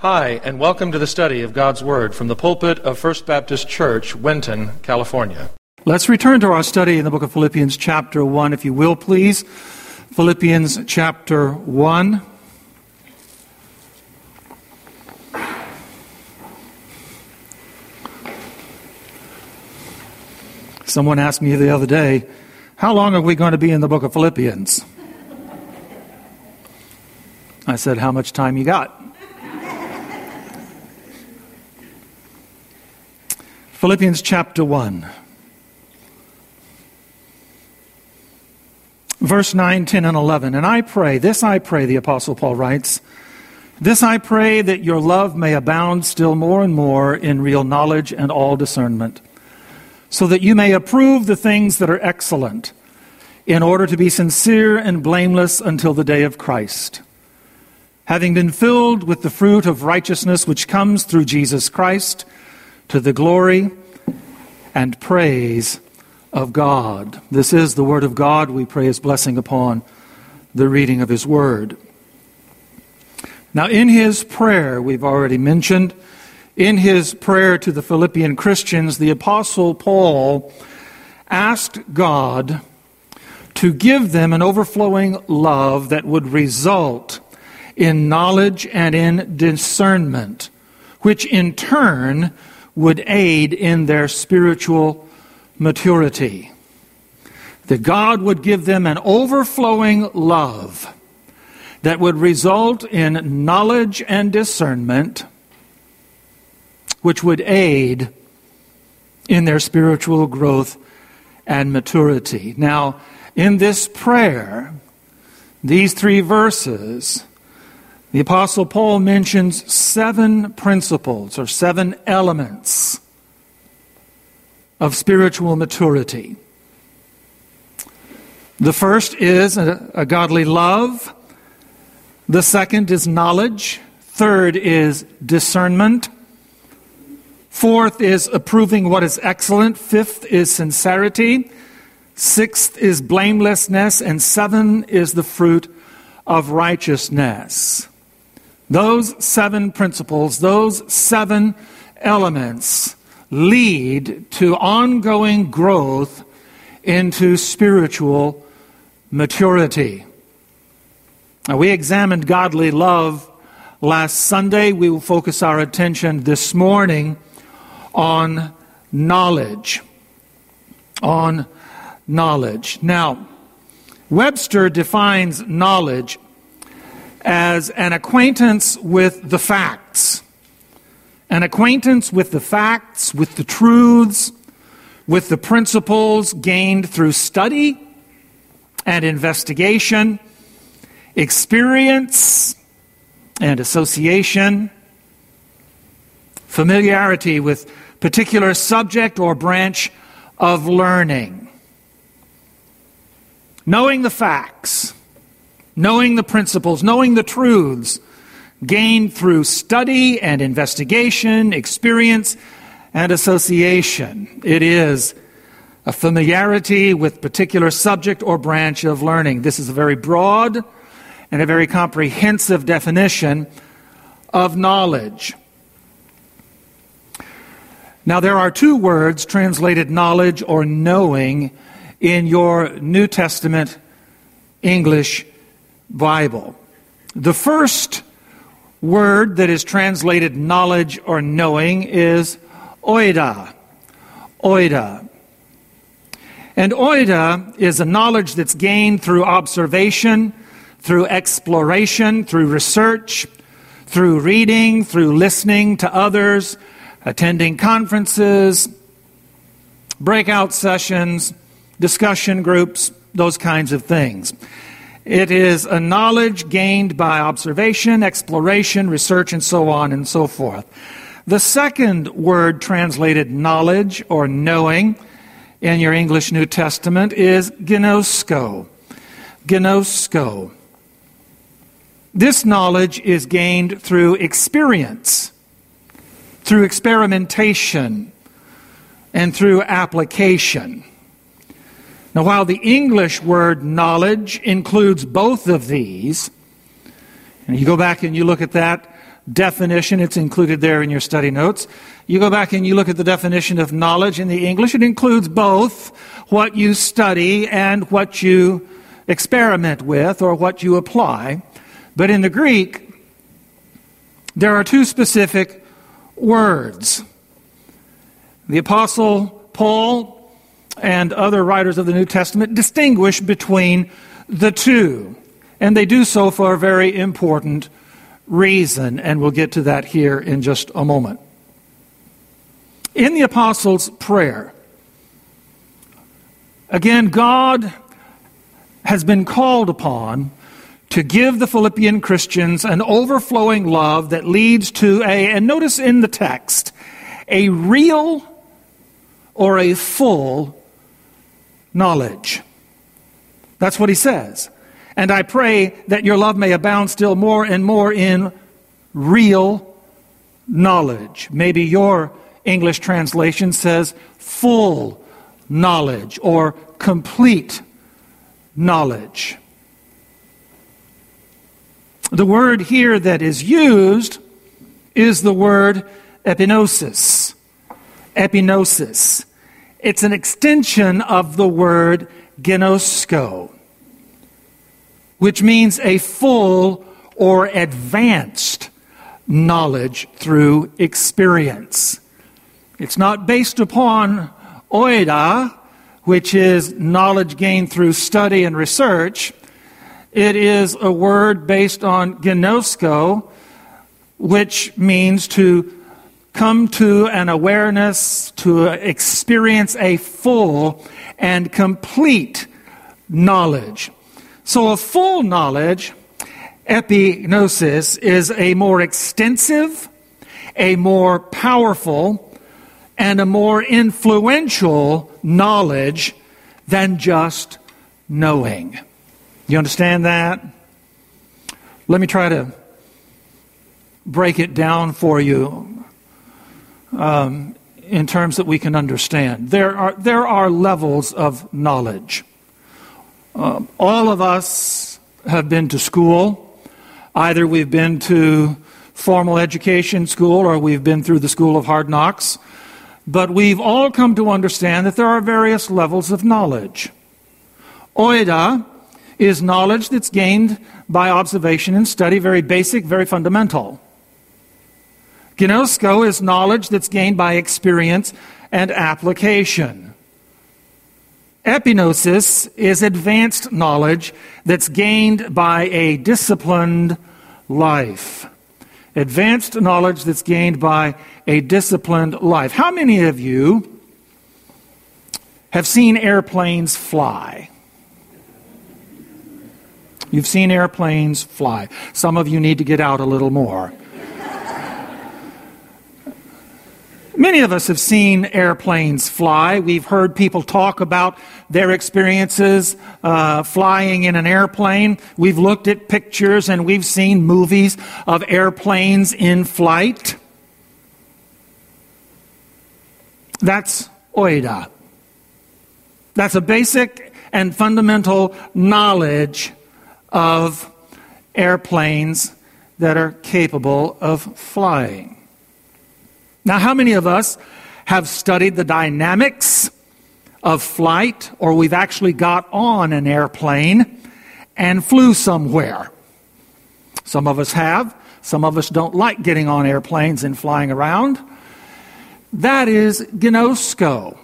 Hi, and welcome to the study of God's Word from the pulpit of First Baptist Church, Winton, California. Let's return to our study in the book of Philippians, chapter 1, if you will, please. Philippians, chapter 1. Someone asked me the other day, How long are we going to be in the book of Philippians? I said, How much time you got? Philippians chapter 1. Verse 9, 10, and 11. And I pray, this I pray, the Apostle Paul writes, this I pray that your love may abound still more and more in real knowledge and all discernment, so that you may approve the things that are excellent, in order to be sincere and blameless until the day of Christ, having been filled with the fruit of righteousness which comes through Jesus Christ to the glory and praise of God. This is the Word of God. We pray His blessing upon the reading of His Word. Now, in his prayer, we've already mentioned, in his prayer to the Philippian Christians, the Apostle Paul asked God to give them an overflowing love that would result in knowledge and in discernment, which in turn would aid in their spiritual maturity. That God would give them an overflowing love that would result in knowledge and discernment, which would aid in their spiritual growth and maturity. Now, in this prayer, these three verses, the Apostle Paul mentions seven principles or seven elements of spiritual maturity. The first is a, a, godly love. The second is knowledge. Third is discernment. Fourth is approving what is excellent. Fifth is sincerity. Sixth is blamelessness. And seven is the fruit of righteousness. Those seven principles, those seven elements lead to ongoing growth into spiritual maturity. Now, we examined godly love last Sunday. We will focus our attention this morning on knowledge. On knowledge. Now, Webster defines knowledge as an acquaintance with the facts. An acquaintance with the facts, with the truths, with the principles gained through study and investigation, experience and association, familiarity with particular subject or branch of learning. Knowing the facts knowing the principles, knowing the truths gained through study and investigation, experience and association. It is a familiarity with particular subject or branch of learning. This is a very broad and a very comprehensive definition of knowledge. Now, there are two words translated knowledge or knowing in your New Testament English Bible. The first word that is translated knowledge or knowing is oida. Oida. And oida is a knowledge that's gained through observation, through exploration, through research, through reading, through listening to others, attending conferences, breakout sessions, discussion groups, those kinds of things. It is a knowledge gained by observation, exploration, research, and so on and so forth. The second word translated knowledge or knowing in your English New Testament is gnosko. Gnosko. This knowledge is gained through experience, through experimentation, and through application. Now, while the English word knowledge includes both of these, and you go back and you look at that, definition. It's included there in your study notes. You go back and you look at the definition of knowledge in the English. It includes both what you study and what you experiment with or what you apply. But in the Greek, there are two specific words. The Apostle Paul and other writers of the New Testament distinguish between the two. And they do so for a very important reason, and we'll get to that here in just a moment. In the Apostles' prayer, again, God has been called upon to give the Philippian Christians an overflowing love that leads to a, and notice in the text, a real or a full knowledge. That's what he says. And I pray that your love may abound still more and more in real knowledge. Maybe your English translation says full knowledge or complete knowledge. The word here that is used is the word epinosis. Epignosis. It's an extension of the word ginosko which means a full or advanced knowledge through experience. It's not based upon oida, which is knowledge gained through study and research. It is a word based on gnosko, which means to come to an awareness, to experience a full and complete knowledge. So, a full knowledge, epignosis, is a more extensive, a more powerful, and a more influential knowledge than just knowing. You understand that? Let me try to break it down for you um, in terms that we can understand. There are, there are levels of knowledge. Uh, all of us have been to school. Either we've been to formal education school or we've been through the school of hard knocks. But we've all come to understand that there are various levels of knowledge. Oida is knowledge that's gained by observation and study, very basic, very fundamental. Gnosko is knowledge that's gained by experience and application. Epignosis is advanced knowledge that's gained by a disciplined life. Advanced knowledge that's gained by a disciplined life. How many of you have seen airplanes fly? You've seen airplanes fly. Some of you need to get out a little more. Many of us have seen airplanes fly. We've heard people talk about their experiences uh, flying in an airplane. We've looked at pictures and we've seen movies of airplanes in flight. That's oida. That's a basic and fundamental knowledge of airplanes that are capable of flying. Now, how many of us have studied the dynamics of flight, or we've actually got on an airplane and flew somewhere? Some of us have. Some of us don't like getting on airplanes and flying around. That is gnosko.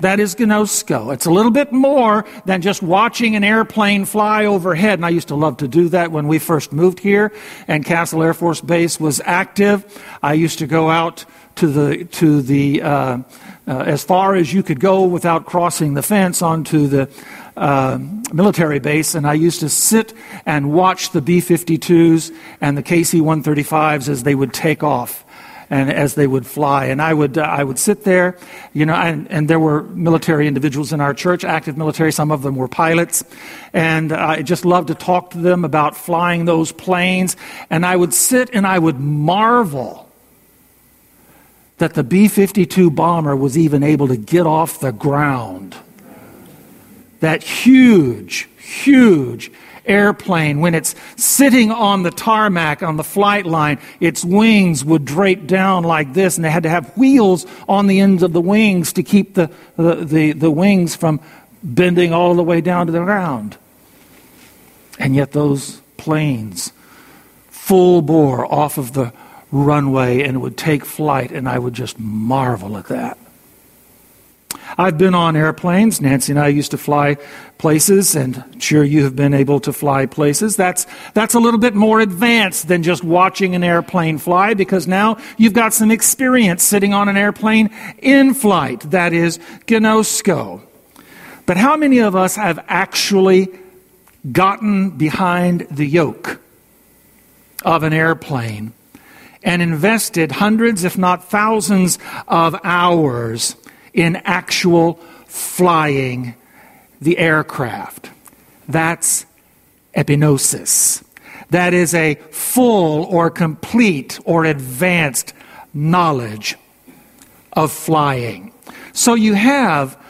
That is gnosko. It's a little bit more than just watching an airplane fly overhead. And I used to love to do that when we first moved here and Castle Air Force Base was active. I used to go out to the, to the uh, uh, as far as you could go without crossing the fence onto the uh, military base, and I used to sit and watch the B 52s and the KC 135s as they would take off and as they would fly. And I would, uh, I would sit there, you know, and, and there were military individuals in our church, active military. Some of them were pilots. And I just loved to talk to them about flying those planes. And I would sit and I would marvel that the B 52 bomber was even able to get off the ground. That huge, huge airplane, when it's sitting on the tarmac on the flight line, its wings would drape down like this, and they had to have wheels on the ends of the wings to keep the, the, the, the wings from bending all the way down to the ground. And yet, those planes, full bore off of the runway, and would take flight, and I would just marvel at that. I've been on airplanes. Nancy and I used to fly places, and I'm sure you have been able to fly places. That's, that's a little bit more advanced than just watching an airplane fly because now you've got some experience sitting on an airplane in flight. That is ginosko. But how many of us have actually gotten behind the yoke of an airplane and invested hundreds, if not thousands, of hours in actual flying the aircraft. That's epignosis. That is a full or complete or advanced knowledge of flying. So you have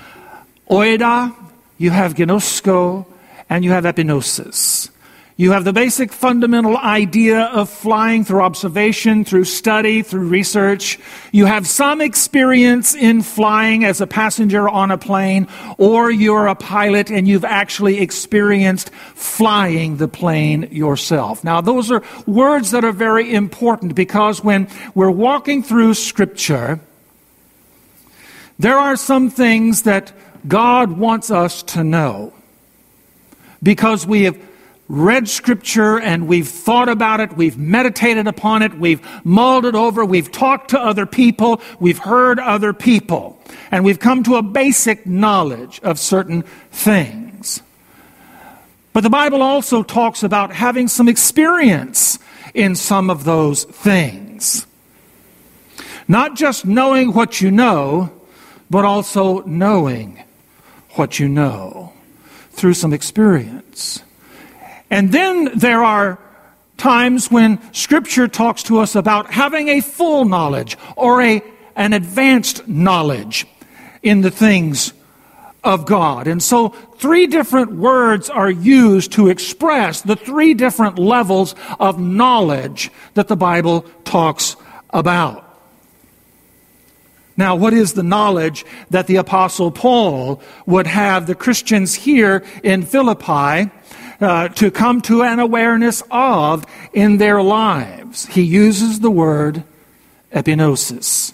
oida, you have ginosko, and you have epignosis. You have the basic fundamental idea of flying through observation, through study, through research. You have some experience in flying as a passenger on a plane, or you're a pilot and you've actually experienced flying the plane yourself. Now, those are words that are very important because when we're walking through Scripture, there are some things that God wants us to know because we have read Scripture and we've thought about it, we've meditated upon it, we've mulled it over, we've talked to other people, we've heard other people, and we've come to a basic knowledge of certain things. But the Bible also talks about having some experience in some of those things. Not just knowing what you know, but also knowing what you know through some experience. And then there are times when Scripture talks to us about having a full knowledge or a, an advanced knowledge in the things of God. And so, three different words are used to express the three different levels of knowledge that the Bible talks about. Now, what is the knowledge that the Apostle Paul would have the Christians here in Philippi uh, to come to an awareness of in their lives. He uses the word epignosis.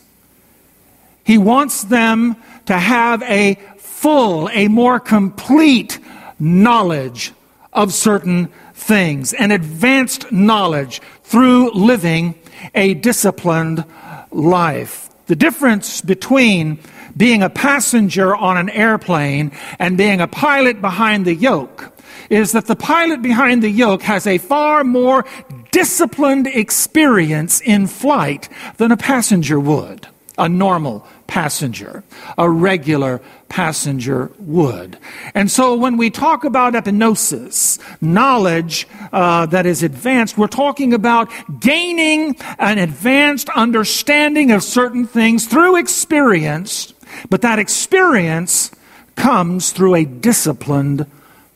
He wants them to have a full, a more complete knowledge of certain things, an advanced knowledge through living a disciplined life. The difference between being a passenger on an airplane and being a pilot behind the yoke is that the pilot behind the yoke has a far more disciplined experience in flight than a passenger would, a normal passenger, a regular passenger would. And so when we talk about epignosis, knowledge uh, that is advanced, we're talking about gaining an advanced understanding of certain things through experience, but that experience comes through a disciplined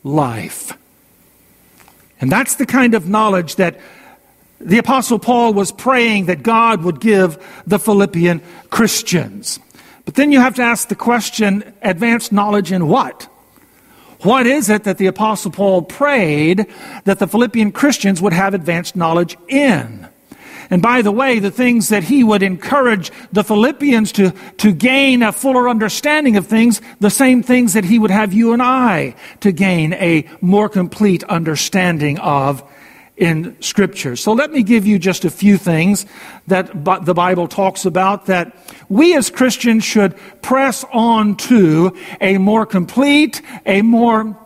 life. And that's the kind of knowledge that the Apostle Paul was praying that God would give the Philippian Christians. But then you have to ask the question advanced knowledge in what? What is it that the Apostle Paul prayed that the Philippian Christians would have advanced knowledge in? And by the way, the things that he would encourage the Philippians to, to gain a fuller understanding of things, the same things that he would have you and I to gain a more complete understanding of in Scripture. So let me give you just a few things that the Bible talks about that we as Christians should press on to a more complete, a more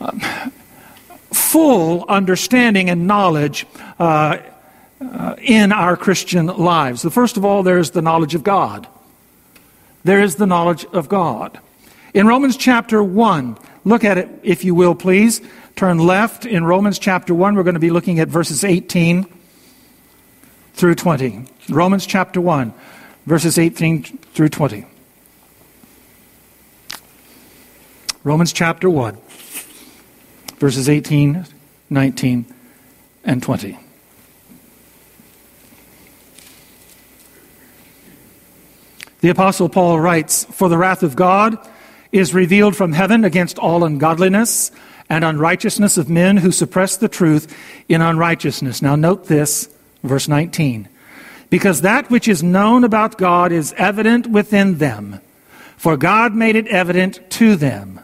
um, full understanding and knowledge uh, uh, in our Christian lives. The first of all, there's the knowledge of God. There is the knowledge of God. In Romans chapter 1, look at it if you will, please. Turn left in Romans chapter 1. We're going to be looking at verses 18 through 20. Romans chapter 1, verses 18 through 20. Romans chapter 1, verses 18, 19, and 20. The Apostle Paul writes, For the wrath of God is revealed from heaven against all ungodliness and unrighteousness of men who suppress the truth in unrighteousness. Now, note this, verse 19. Because that which is known about God is evident within them, for God made it evident to them.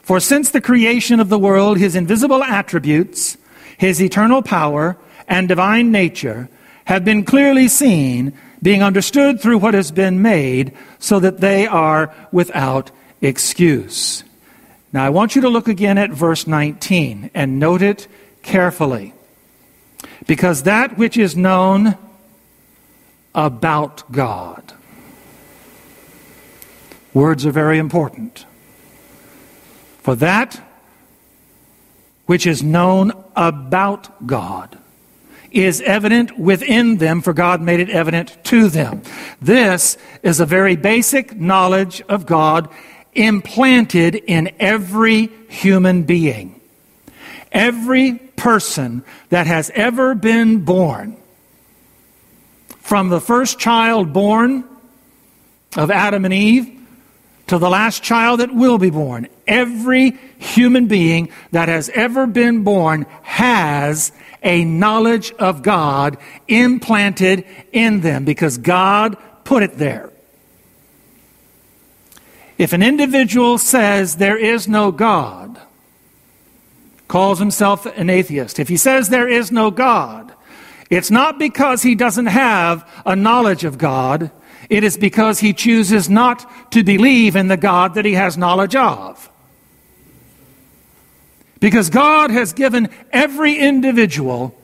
For since the creation of the world, his invisible attributes, his eternal power, and divine nature have been clearly seen, being understood through what has been made, so that they are without excuse. Now, I want you to look again at verse 19 and note it carefully. Because that which is known about God. Words are very important. For that which is known about God is evident within them, for God made it evident to them. This is a very basic knowledge of God implanted in every human being. Every person that has ever been born, from the first child born of Adam and Eve to the last child that will be born, every human being that has ever been born has a knowledge of God implanted in them because God put it there. If an individual says there is no God, calls himself an atheist, if he says there is no God, it's not because he doesn't have a knowledge of God, it is because he chooses not to believe in the God that he has knowledge of. Because God has given every individual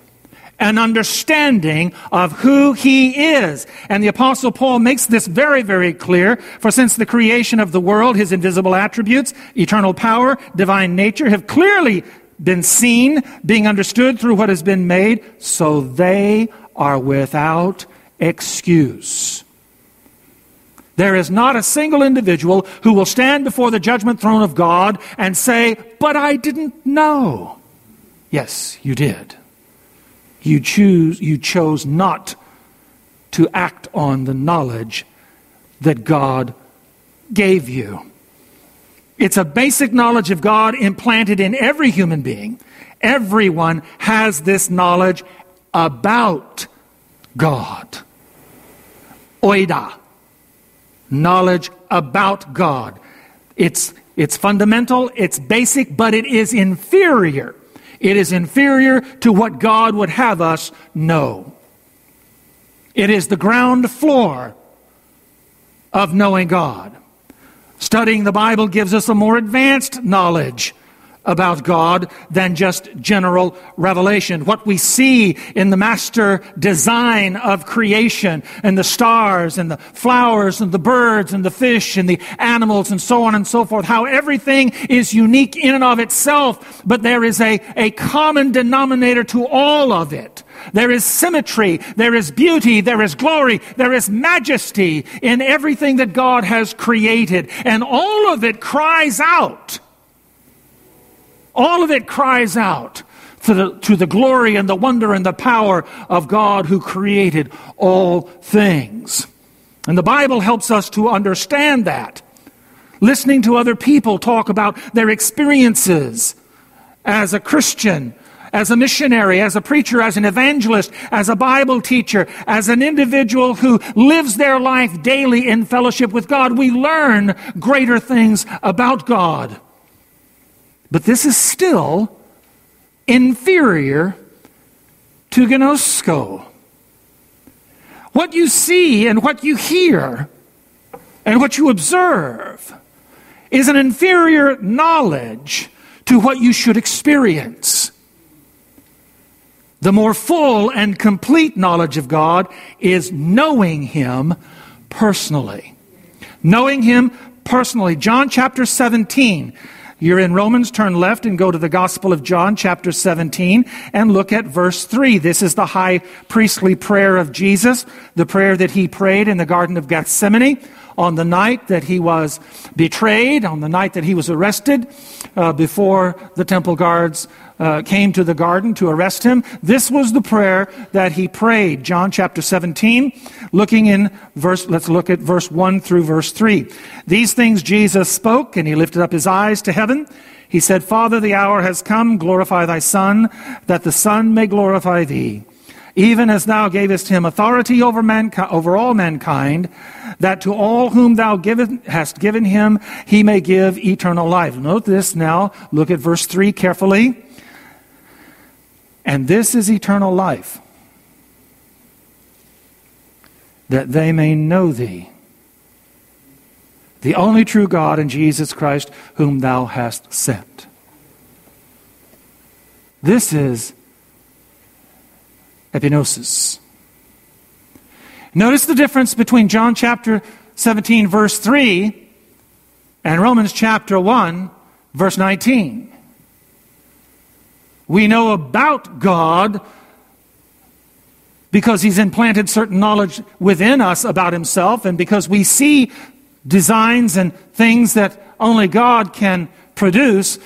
an understanding of who he is. And the apostle Paul makes this very, very clear. For since the creation of the world, his invisible attributes, eternal power, divine nature have clearly been seen, being understood through what has been made, so they are without excuse. There is not a single individual who will stand before the judgment throne of God and say, But I didn't know. Yes, you did you choose you chose not to act on the knowledge that God gave you. It's a basic knowledge of God implanted in every human being. Everyone has this knowledge about God. Oida. Knowledge about God. It's, it's fundamental, it's basic, but it is inferior it is inferior to what God would have us know. It is the ground floor of knowing God. Studying the Bible gives us a more advanced knowledge about God than just general revelation. What we see in the master design of creation and the stars and the flowers and the birds and the fish and the animals and so on and so forth, how everything is unique in and of itself, but there is a, a common denominator to all of it. There is symmetry, there is beauty, there is glory, there is majesty in everything that God has created. And all of it cries out all of it cries out to the, to the glory and the wonder and the power of God who created all things. And the Bible helps us to understand that. Listening to other people talk about their experiences as a Christian, as a missionary, as a preacher, as an evangelist, as a Bible teacher, as an individual who lives their life daily in fellowship with God, we learn greater things about God. But this is still inferior to gnosko. What you see and what you hear and what you observe is an inferior knowledge to what you should experience. The more full and complete knowledge of God is knowing Him personally. Knowing Him personally. John chapter 17 you're in Romans, turn left and go to the Gospel of John, chapter 17, and look at verse 3. This is the high priestly prayer of Jesus, the prayer that he prayed in the Garden of Gethsemane on the night that he was betrayed, on the night that he was arrested, uh, before the temple guards uh, came to the garden to arrest him. This was the prayer that he prayed. John chapter 17, looking in verse, let's look at verse 1 through verse 3. These things Jesus spoke, and he lifted up his eyes to heaven. He said, Father, the hour has come, glorify thy Son, that the Son may glorify thee even as thou gavest him authority over, mankind, over all mankind, that to all whom thou given, hast given him, he may give eternal life. Note this now. Look at verse 3 carefully. And this is eternal life, that they may know thee, the only true God, and Jesus Christ, whom thou hast sent. This is epignosis. Notice the difference between John chapter 17, verse 3, and Romans chapter 1, verse 19. We know about God because He's implanted certain knowledge within us about Himself, and because we see designs and things that only God can produce,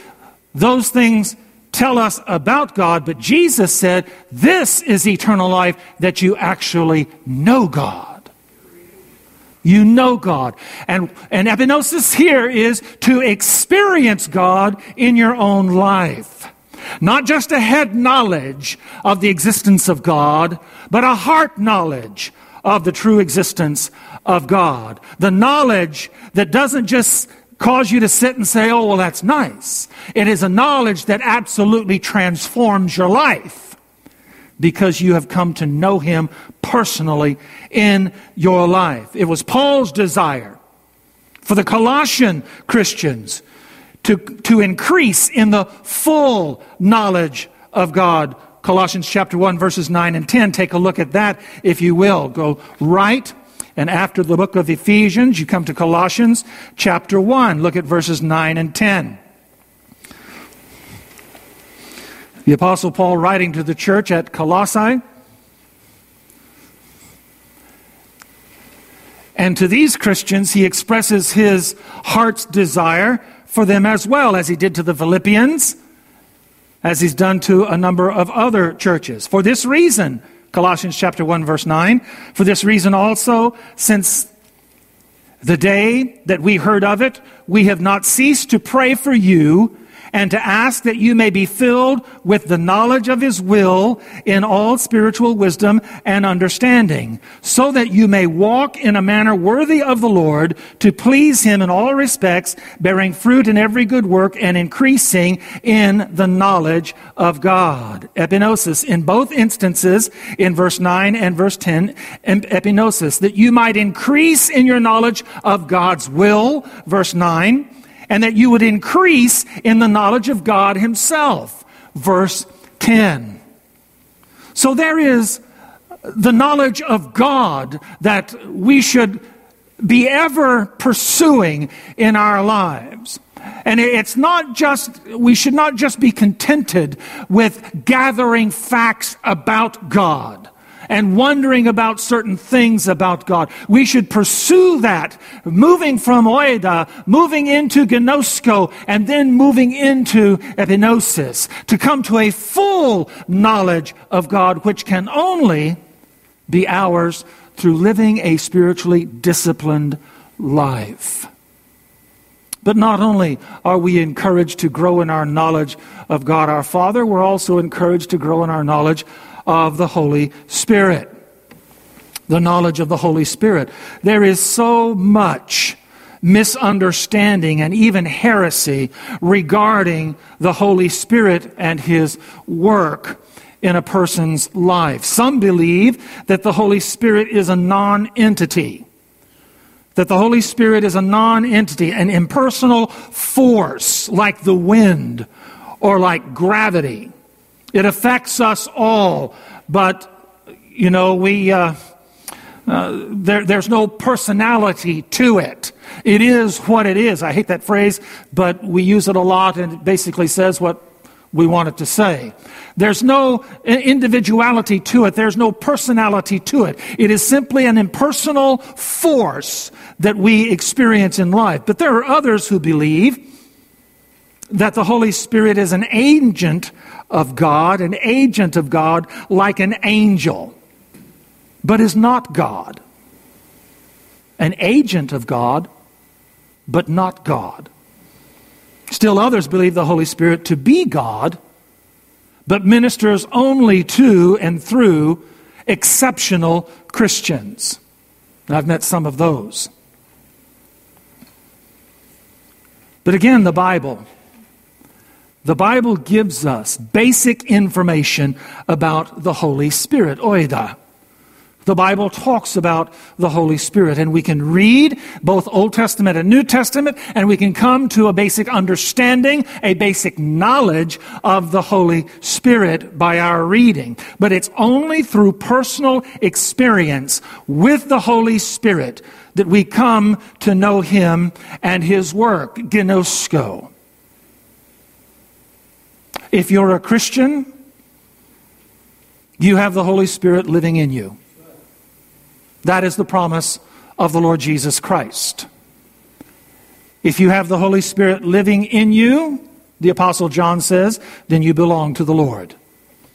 those things tell us about God, but Jesus said, This is eternal life, that you actually know God. You know God. And, and epignosis here is to experience God in your own life. Not just a head knowledge of the existence of God, but a heart knowledge of the true existence of God. The knowledge that doesn't just cause you to sit and say, oh, well, that's nice. It is a knowledge that absolutely transforms your life because you have come to know Him personally in your life. It was Paul's desire for the Colossian Christians to, to increase in the full knowledge of God. Colossians chapter 1 verses 9 and 10. Take a look at that if you will. Go right and after the book of Ephesians, you come to Colossians chapter 1. Look at verses 9 and 10. The Apostle Paul, writing to the church at Colossae, and to these Christians, he expresses his heart's desire for them as well, as he did to the Philippians, as he's done to a number of other churches. For this reason, Colossians chapter 1 verse 9. For this reason also, since the day that we heard of it, we have not ceased to pray for you and to ask that you may be filled with the knowledge of his will in all spiritual wisdom and understanding, so that you may walk in a manner worthy of the Lord, to please him in all respects, bearing fruit in every good work and increasing in the knowledge of God. Epignosis, in both instances, in verse 9 and verse 10, epignosis, that you might increase in your knowledge of God's will, verse 9, and that you would increase in the knowledge of God Himself. Verse 10. So there is the knowledge of God that we should be ever pursuing in our lives. And it's not just, we should not just be contented with gathering facts about God and wondering about certain things about God. We should pursue that, moving from oida, moving into gnosko, and then moving into epignosis to come to a full knowledge of God, which can only be ours through living a spiritually disciplined life. But not only are we encouraged to grow in our knowledge of God our Father, we're also encouraged to grow in our knowledge of the Holy Spirit. The knowledge of the Holy Spirit. There is so much misunderstanding and even heresy regarding the Holy Spirit and His work in a person's life. Some believe that the Holy Spirit is a non entity, that the Holy Spirit is a non entity, an impersonal force like the wind or like gravity. It affects us all, but, you know, we, uh, uh, there, there's no personality to it. It is what it is. I hate that phrase, but we use it a lot, and it basically says what, we want it to say. There's no individuality to it. There's no personality to it. It is simply an impersonal force that we experience in life. But there are others who believe that the Holy Spirit is an agent of God, an agent of God like an angel, but is not God. An agent of God, but not God. Still, others believe the Holy Spirit to be God, but ministers only to and through exceptional Christians. I've met some of those. But again, the Bible. The Bible gives us basic information about the Holy Spirit, oida. The Bible talks about the Holy Spirit, and we can read both Old Testament and New Testament, and we can come to a basic understanding, a basic knowledge of the Holy Spirit by our reading. But it's only through personal experience with the Holy Spirit that we come to know Him and His work, gnosko. If you're a Christian, you have the Holy Spirit living in you. That is the promise of the Lord Jesus Christ. If you have the Holy Spirit living in you, the Apostle John says, then you belong to the Lord.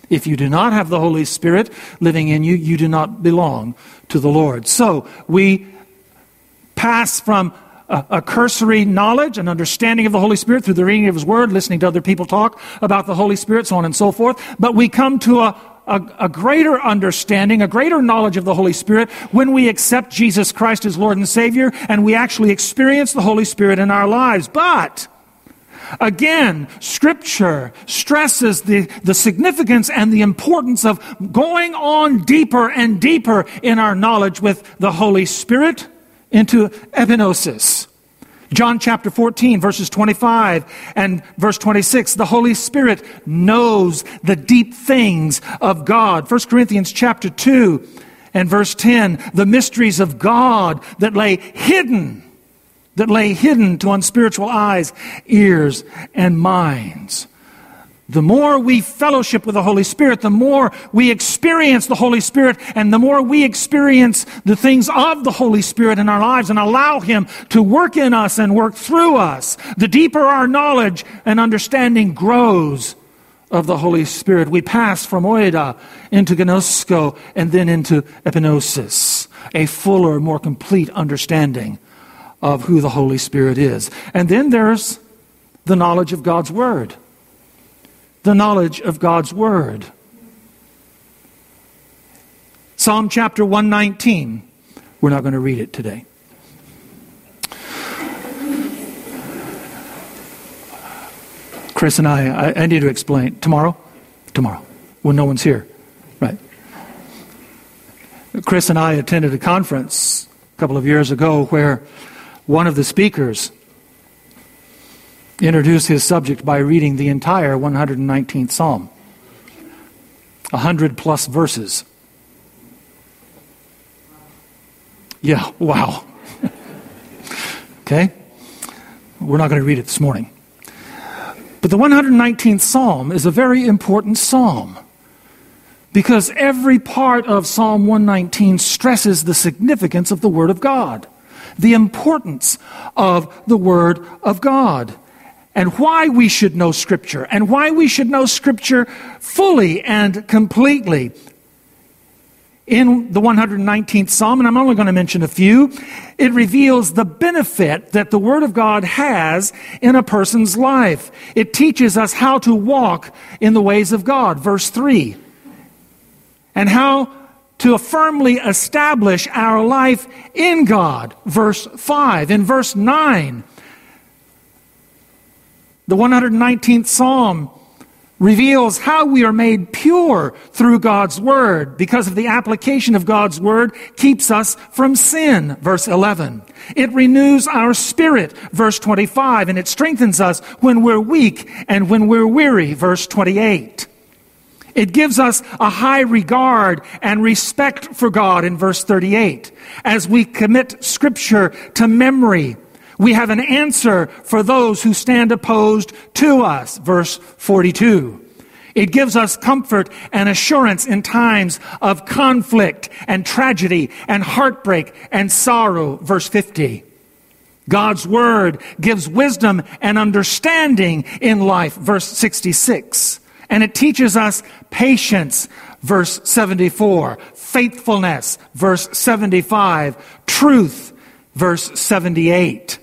If you do not have the Holy Spirit living in you, you do not belong to the Lord. So we pass from a, a, cursory knowledge and understanding of the Holy Spirit through the reading of His Word, listening to other people talk about the Holy Spirit, so on and so forth, but we come to a, a, a, greater understanding, a greater knowledge of the Holy Spirit when we accept Jesus Christ as Lord and Savior and we actually experience the Holy Spirit in our lives. But, again, Scripture stresses the, the significance and the importance of going on deeper and deeper in our knowledge with the Holy Spirit into epignosis. John chapter 14, verses 25 and verse 26. The Holy Spirit knows the deep things of God. 1 Corinthians chapter 2 and verse 10. The mysteries of God that lay hidden, that lay hidden to unspiritual eyes, ears, and minds. The more we fellowship with the Holy Spirit, the more we experience the Holy Spirit, and the more we experience the things of the Holy Spirit in our lives and allow Him to work in us and work through us, the deeper our knowledge and understanding grows of the Holy Spirit. We pass from oida into gnosko and then into epignosis, a fuller, more complete understanding of who the Holy Spirit is. And then there's the knowledge of God's Word the knowledge of God's Word. Psalm chapter 119. We're not going to read it today. Chris and I, I, I need to explain. Tomorrow? Tomorrow, when no one's here. Right. Chris and I attended a conference a couple of years ago where one of the speakers introduce his subject by reading the entire 119th Psalm. A hundred plus verses. Yeah, wow. okay? We're not going to read it this morning. But the 119th Psalm is a very important psalm because every part of Psalm 119 stresses the significance of the Word of God, the importance of the Word of God and why we should know Scripture, and why we should know Scripture fully and completely. In the 119th Psalm, and I'm only going to mention a few, it reveals the benefit that the Word of God has in a person's life. It teaches us how to walk in the ways of God, verse 3, and how to firmly establish our life in God, verse 5. In verse 9, the 119th Psalm reveals how we are made pure through God's Word. Because of the application of God's Word keeps us from sin, verse 11. It renews our spirit, verse 25, and it strengthens us when we're weak and when we're weary, verse 28. It gives us a high regard and respect for God in verse 38 as we commit Scripture to memory We have an answer for those who stand opposed to us. Verse 42. It gives us comfort and assurance in times of conflict and tragedy and heartbreak and sorrow. Verse 50. God's word gives wisdom and understanding in life. Verse 66. And it teaches us patience. Verse 74. Faithfulness. Verse 75. Truth. Verse 78.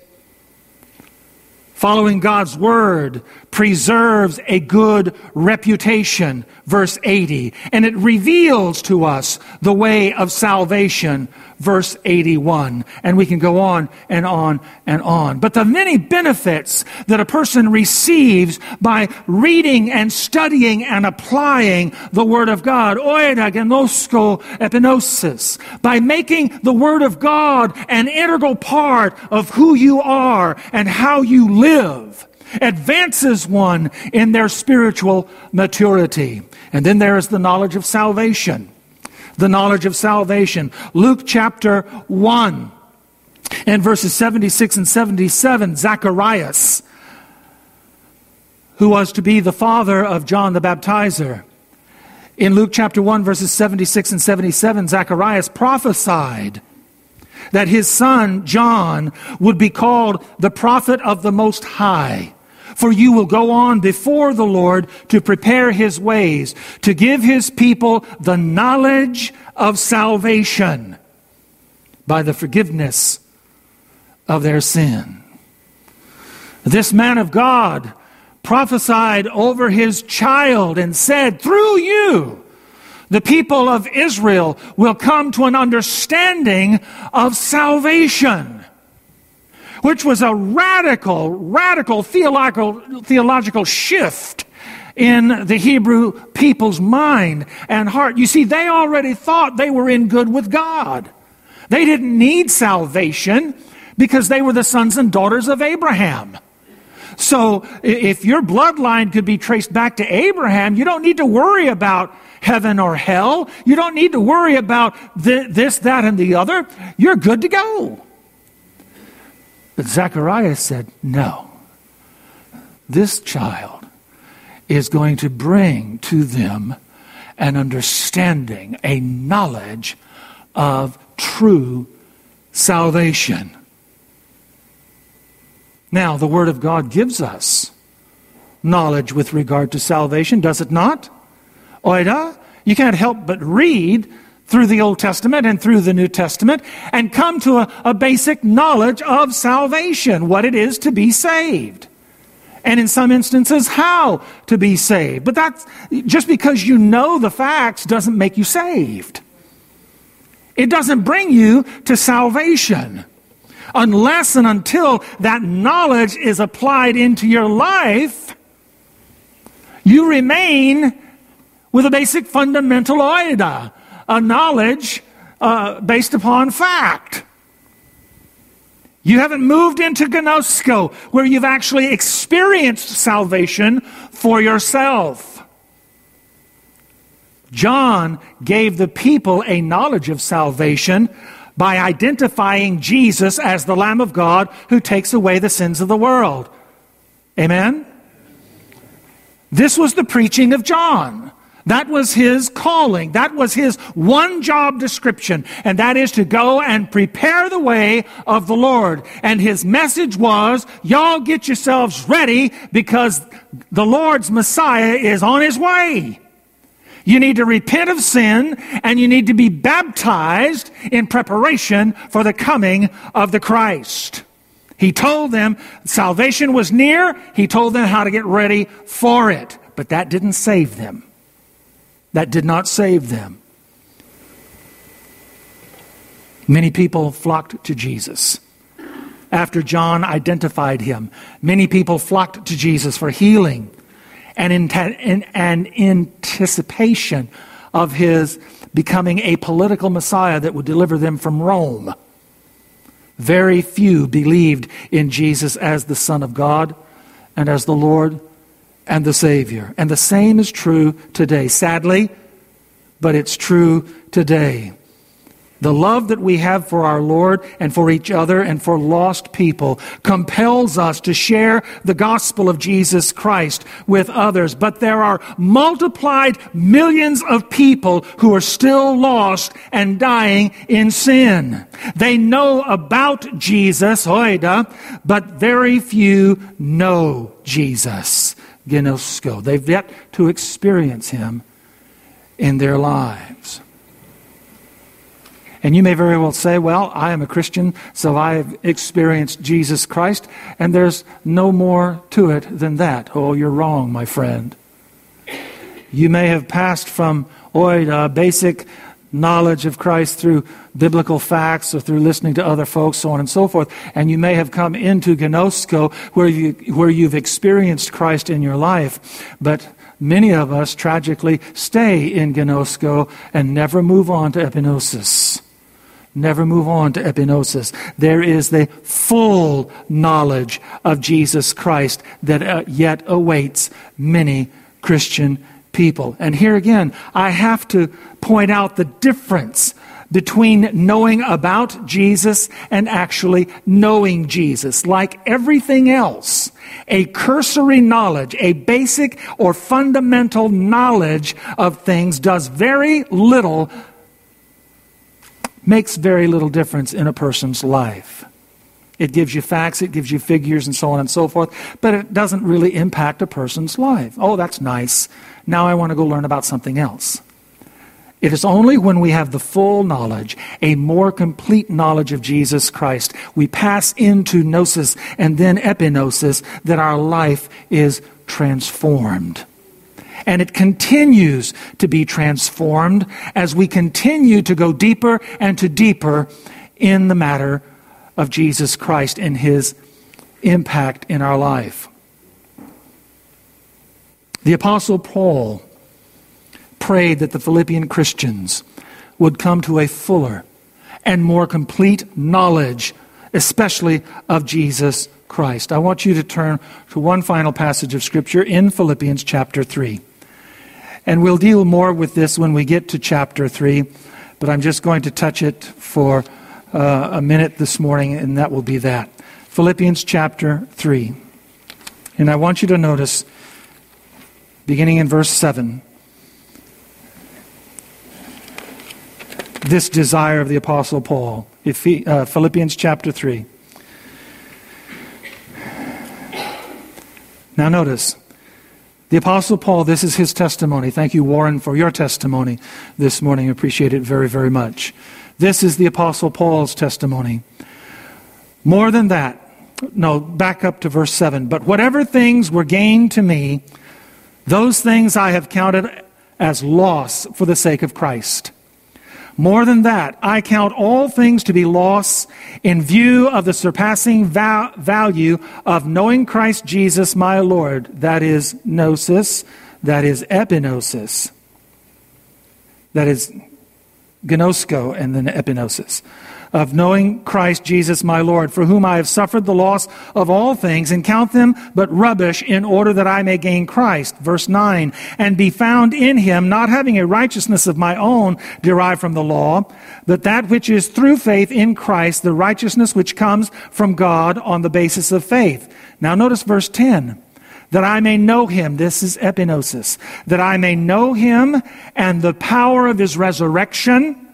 Following God's word preserves a good reputation, verse 80, and it reveals to us the way of salvation, verse 81. And we can go on and on and on. But the many benefits that a person receives by reading and studying and applying the Word of God, oida ginosko epignosis, by making the Word of God an integral part of who you are and how you live, advances one in their spiritual maturity. And then there is the knowledge of salvation the knowledge of salvation. Luke chapter 1 and verses 76 and 77, Zacharias, who was to be the father of John the Baptizer. In Luke chapter 1, verses 76 and 77, Zacharias prophesied that his son John would be called the prophet of the Most High. For you will go on before the Lord to prepare his ways, to give his people the knowledge of salvation by the forgiveness of their sin. This man of God prophesied over his child and said, Through you, the people of Israel will come to an understanding of salvation which was a radical, radical theological, theological shift in the Hebrew people's mind and heart. You see, they already thought they were in good with God. They didn't need salvation because they were the sons and daughters of Abraham. So if your bloodline could be traced back to Abraham, you don't need to worry about heaven or hell. You don't need to worry about this, that, and the other. You're good to go. But Zacharias said, No. This child is going to bring to them an understanding, a knowledge of true salvation. Now, the Word of God gives us knowledge with regard to salvation, does it not? Oida? You can't help but read through the Old Testament and through the New Testament and come to a, a, basic knowledge of salvation, what it is to be saved. And in some instances, how to be saved. But that's just because you know the facts doesn't make you saved. It doesn't bring you to salvation unless and until that knowledge is applied into your life. You remain with a basic fundamental oida a knowledge uh, based upon fact. You haven't moved into gnosko, where you've actually experienced salvation for yourself. John gave the people a knowledge of salvation by identifying Jesus as the Lamb of God who takes away the sins of the world. Amen? This was the preaching of John. That was his calling. That was his one job description. And that is to go and prepare the way of the Lord. And his message was, y'all get yourselves ready because the Lord's Messiah is on his way. You need to repent of sin and you need to be baptized in preparation for the coming of the Christ. He told them salvation was near. He told them how to get ready for it. But that didn't save them. That did not save them. Many people flocked to Jesus. After John identified him, many people flocked to Jesus for healing and in, and anticipation of his becoming a political Messiah that would deliver them from Rome. Very few believed in Jesus as the Son of God and as the Lord and the Savior. And the same is true today. Sadly, but it's true today. The love that we have for our Lord and for each other and for lost people compels us to share the gospel of Jesus Christ with others. But there are multiplied millions of people who are still lost and dying in sin. They know about Jesus, oida, but very few know Jesus, ginosko. They've yet to experience him in their lives. And you may very well say, well, I am a Christian, so I've experienced Jesus Christ, and there's no more to it than that. Oh, you're wrong, my friend. You may have passed from oid, basic knowledge of Christ through biblical facts or through listening to other folks, so on and so forth. And you may have come into Gnosko where, you, where you've experienced Christ in your life. But many of us tragically stay in Gnosko and never move on to epignosis never move on to epignosis. There is the full knowledge of Jesus Christ that uh, yet awaits many Christian people. And here again, I have to point out the difference between knowing about Jesus and actually knowing Jesus. Like everything else, a cursory knowledge, a basic or fundamental knowledge of things does very little makes very little difference in a person's life. It gives you facts, it gives you figures, and so on and so forth, but it doesn't really impact a person's life. Oh, that's nice. Now I want to go learn about something else. It is only when we have the full knowledge, a more complete knowledge of Jesus Christ, we pass into gnosis and then epignosis, that our life is transformed. And it continues to be transformed as we continue to go deeper and to deeper in the matter of Jesus Christ and his impact in our life. The Apostle Paul prayed that the Philippian Christians would come to a fuller and more complete knowledge, especially of Jesus Christ. I want you to turn to one final passage of Scripture in Philippians chapter 3. And we'll deal more with this when we get to chapter 3, but I'm just going to touch it for uh, a minute this morning, and that will be that. Philippians chapter 3. And I want you to notice, beginning in verse 7, this desire of the Apostle Paul. Uh, Philippians chapter 3. Now, notice, the Apostle Paul, this is his testimony. Thank you, Warren, for your testimony this morning. I appreciate it very, very much. This is the Apostle Paul's testimony. More than that, no, back up to verse 7. But whatever things were gained to me, those things I have counted as loss for the sake of Christ. More than that, I count all things to be loss in view of the surpassing va- value of knowing Christ Jesus my Lord. That is gnosis, that is epignosis, that is gnosko and then epignosis of knowing Christ Jesus my Lord, for whom I have suffered the loss of all things, and count them but rubbish in order that I may gain Christ. Verse 9, and be found in him, not having a righteousness of my own derived from the law, but that which is through faith in Christ, the righteousness which comes from God on the basis of faith. Now notice verse 10 that I may know him. This is epignosis. That I may know him and the power of his resurrection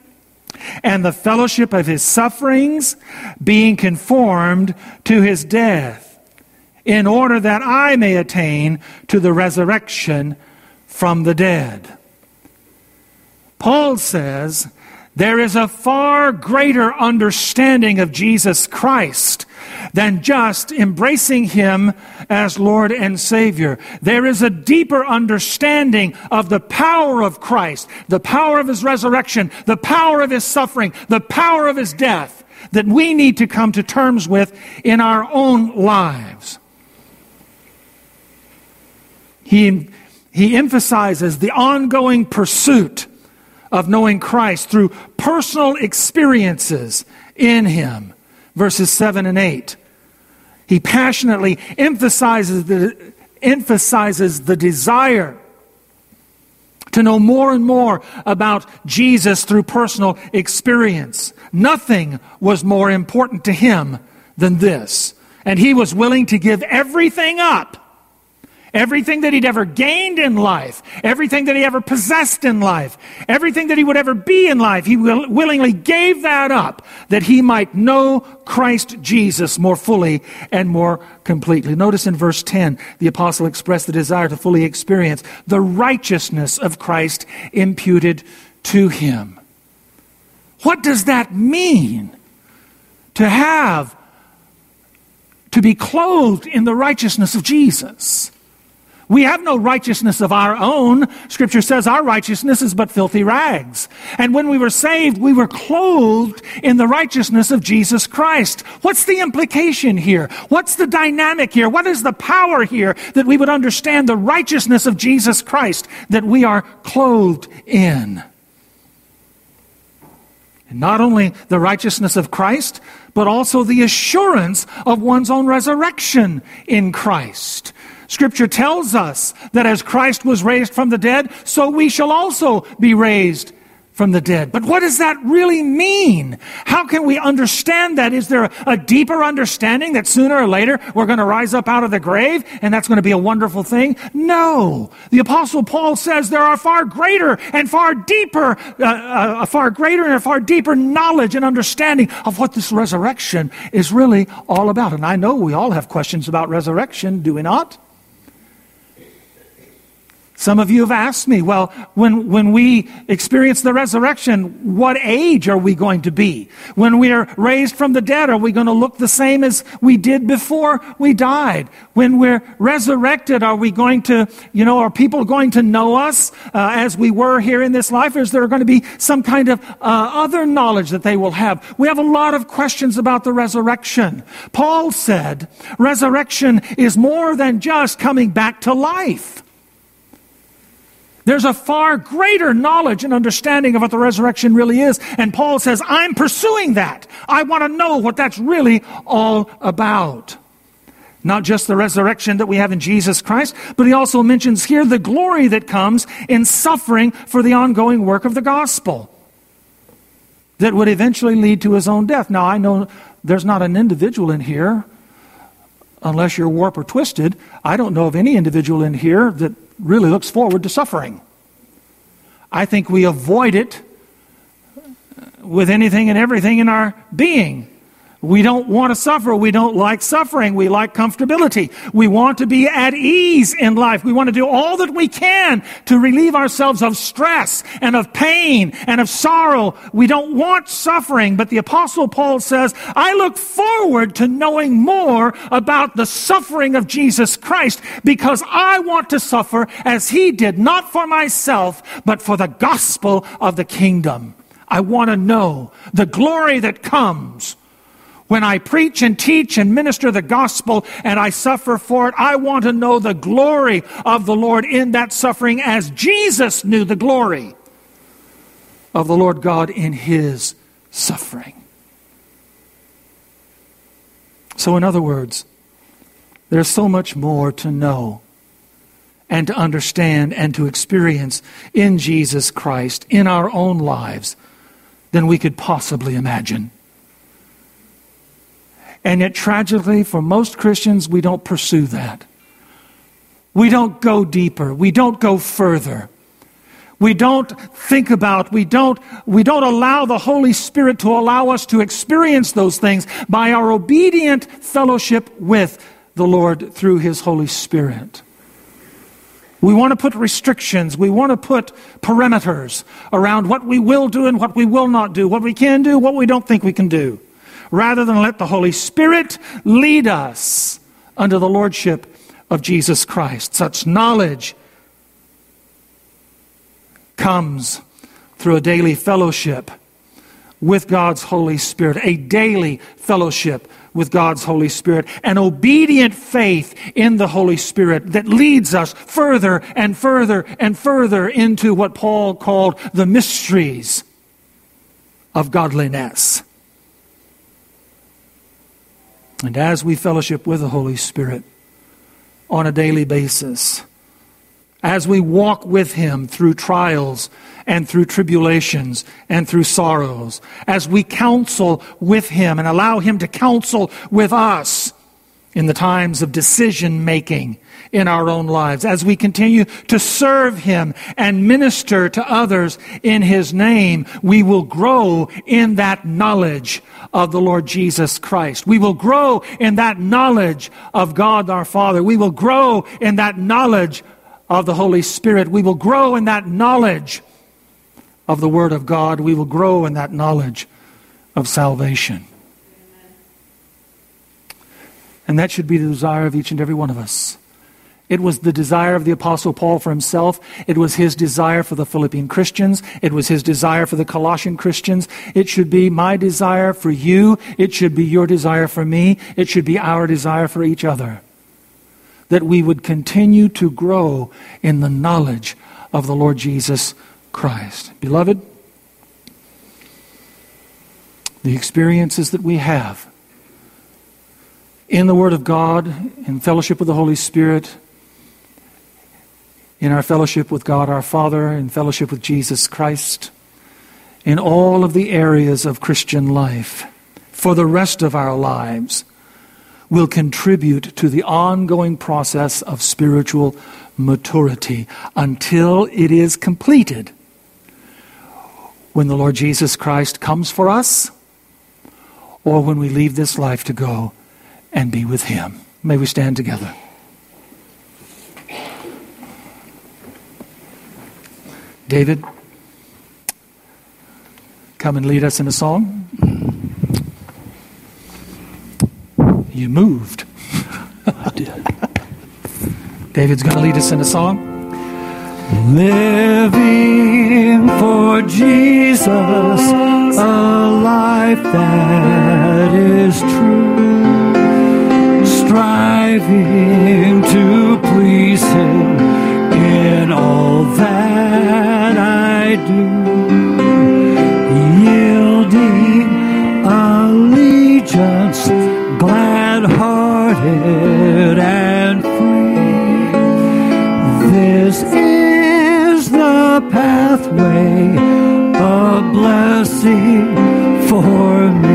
and the fellowship of his sufferings, being conformed to his death, in order that I may attain to the resurrection from the dead. Paul says there is a far greater understanding of Jesus Christ than just embracing Him as Lord and Savior. There is a deeper understanding of the power of Christ, the power of His resurrection, the power of His suffering, the power of His death that we need to come to terms with in our own lives. He, he emphasizes the ongoing pursuit of knowing Christ through personal experiences in Him verses 7 and 8. He passionately emphasizes the, emphasizes the desire to know more and more about Jesus through personal experience. Nothing was more important to him than this. And he was willing to give everything up Everything that he'd ever gained in life, everything that he ever possessed in life, everything that he would ever be in life, he will, willingly gave that up that he might know Christ Jesus more fully and more completely. Notice in verse 10, the apostle expressed the desire to fully experience the righteousness of Christ imputed to him. What does that mean? To have, to be clothed in the righteousness of Jesus. We have no righteousness of our own. Scripture says our righteousness is but filthy rags. And when we were saved, we were clothed in the righteousness of Jesus Christ. What's the implication here? What's the dynamic here? What is the power here that we would understand the righteousness of Jesus Christ that we are clothed in? And not only the righteousness of Christ, but also the assurance of one's own resurrection in Christ. Scripture tells us that as Christ was raised from the dead, so we shall also be raised from the dead. But what does that really mean? How can we understand that? Is there a deeper understanding that sooner or later we're going to rise up out of the grave and that's going to be a wonderful thing? No. The apostle Paul says there are far greater and far deeper, uh, uh, a far greater and a far deeper knowledge and understanding of what this resurrection is really all about. And I know we all have questions about resurrection, do we not? Some of you have asked me, well, when, when we experience the resurrection, what age are we going to be? When we are raised from the dead, are we going to look the same as we did before we died? When we're resurrected, are we going to, you know, are people going to know us uh, as we were here in this life? Or is there going to be some kind of uh, other knowledge that they will have? We have a lot of questions about the resurrection. Paul said, resurrection is more than just coming back to life. There's a far greater knowledge and understanding of what the resurrection really is. And Paul says, I'm pursuing that. I want to know what that's really all about. Not just the resurrection that we have in Jesus Christ, but he also mentions here the glory that comes in suffering for the ongoing work of the gospel that would eventually lead to his own death. Now, I know there's not an individual in here, unless you're warped or twisted. I don't know of any individual in here that really looks forward to suffering. I think we avoid it with anything and everything in our being. We don't want to suffer. We don't like suffering. We like comfortability. We want to be at ease in life. We want to do all that we can to relieve ourselves of stress and of pain and of sorrow. We don't want suffering, but the apostle Paul says, I look forward to knowing more about the suffering of Jesus Christ because I want to suffer as he did, not for myself, but for the gospel of the kingdom. I want to know the glory that comes when I preach and teach and minister the gospel and I suffer for it, I want to know the glory of the Lord in that suffering as Jesus knew the glory of the Lord God in his suffering. So, in other words, there's so much more to know and to understand and to experience in Jesus Christ in our own lives than we could possibly imagine. And yet, tragically, for most Christians, we don't pursue that. We don't go deeper. We don't go further. We don't think about, we don't, we don't allow the Holy Spirit to allow us to experience those things by our obedient fellowship with the Lord through His Holy Spirit. We want to put restrictions. We want to put perimeters around what we will do and what we will not do, what we can do, what we don't think we can do rather than let the Holy Spirit lead us under the lordship of Jesus Christ. Such knowledge comes through a daily fellowship with God's Holy Spirit, a daily fellowship with God's Holy Spirit, an obedient faith in the Holy Spirit that leads us further and further and further into what Paul called the mysteries of godliness. And as we fellowship with the Holy Spirit on a daily basis, as we walk with Him through trials and through tribulations and through sorrows, as we counsel with Him and allow Him to counsel with us in the times of decision making in our own lives, as we continue to serve Him and minister to others in His name, we will grow in that knowledge of the Lord Jesus Christ. We will grow in that knowledge of God our Father. We will grow in that knowledge of the Holy Spirit. We will grow in that knowledge of the Word of God. We will grow in that knowledge of salvation. And that should be the desire of each and every one of us. It was the desire of the Apostle Paul for himself. It was his desire for the Philippian Christians. It was his desire for the Colossian Christians. It should be my desire for you. It should be your desire for me. It should be our desire for each other. That we would continue to grow in the knowledge of the Lord Jesus Christ. Beloved, the experiences that we have in the Word of God, in fellowship with the Holy Spirit, in our fellowship with God our Father, in fellowship with Jesus Christ, in all of the areas of Christian life, for the rest of our lives, will contribute to the ongoing process of spiritual maturity until it is completed. When the Lord Jesus Christ comes for us, or when we leave this life to go and be with Him. May we stand together. David, come and lead us in a song. You moved. I did. David's going to lead us in a song. Living for Jesus, a life that is true. Striving to please Him in all that pathway, a blessing for me.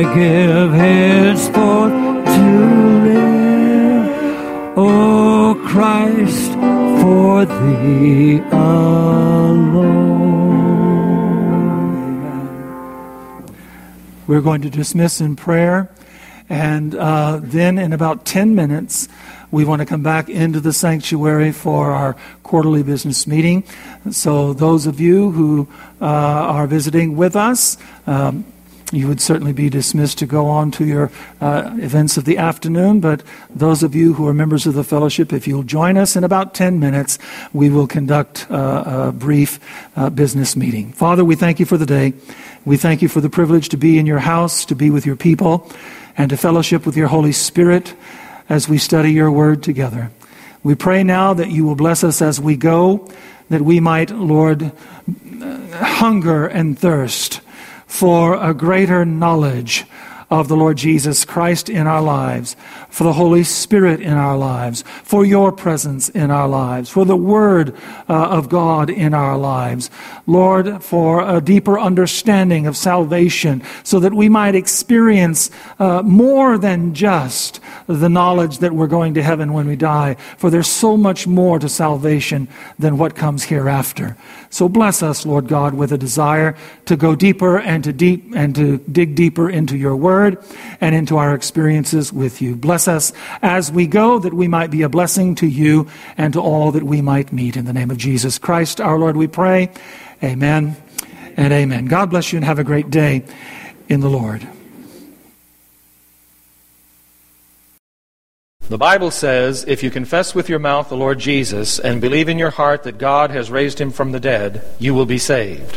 I give henceforth to live, O Christ, for thee alone. We're going to dismiss in prayer. And uh, then, in about 10 minutes, we want to come back into the sanctuary for our quarterly business meeting. So, those of you who uh, are visiting with us, um, you would certainly be dismissed to go on to your uh, events of the afternoon. But those of you who are members of the fellowship, if you'll join us in about 10 minutes, we will conduct uh, a brief uh, business meeting. Father, we thank you for the day. We thank you for the privilege to be in your house, to be with your people, and to fellowship with your Holy Spirit as we study your word together. We pray now that you will bless us as we go, that we might, Lord, hunger and thirst for a greater knowledge of the Lord Jesus Christ in our lives, for the Holy Spirit in our lives, for your presence in our lives, for the Word uh, of God in our lives. Lord, for a deeper understanding of salvation, so that we might experience uh, more than just the knowledge that we're going to heaven when we die, for there's so much more to salvation than what comes hereafter. So bless us, Lord God, with a desire to go deeper and to deep and to dig deeper into your word and into our experiences with you. Bless us as we go that we might be a blessing to you and to all that we might meet. In the name of Jesus Christ, our Lord, we pray. Amen and amen. God bless you and have a great day in the Lord. The Bible says, if you confess with your mouth the Lord Jesus and believe in your heart that God has raised him from the dead, you will be saved.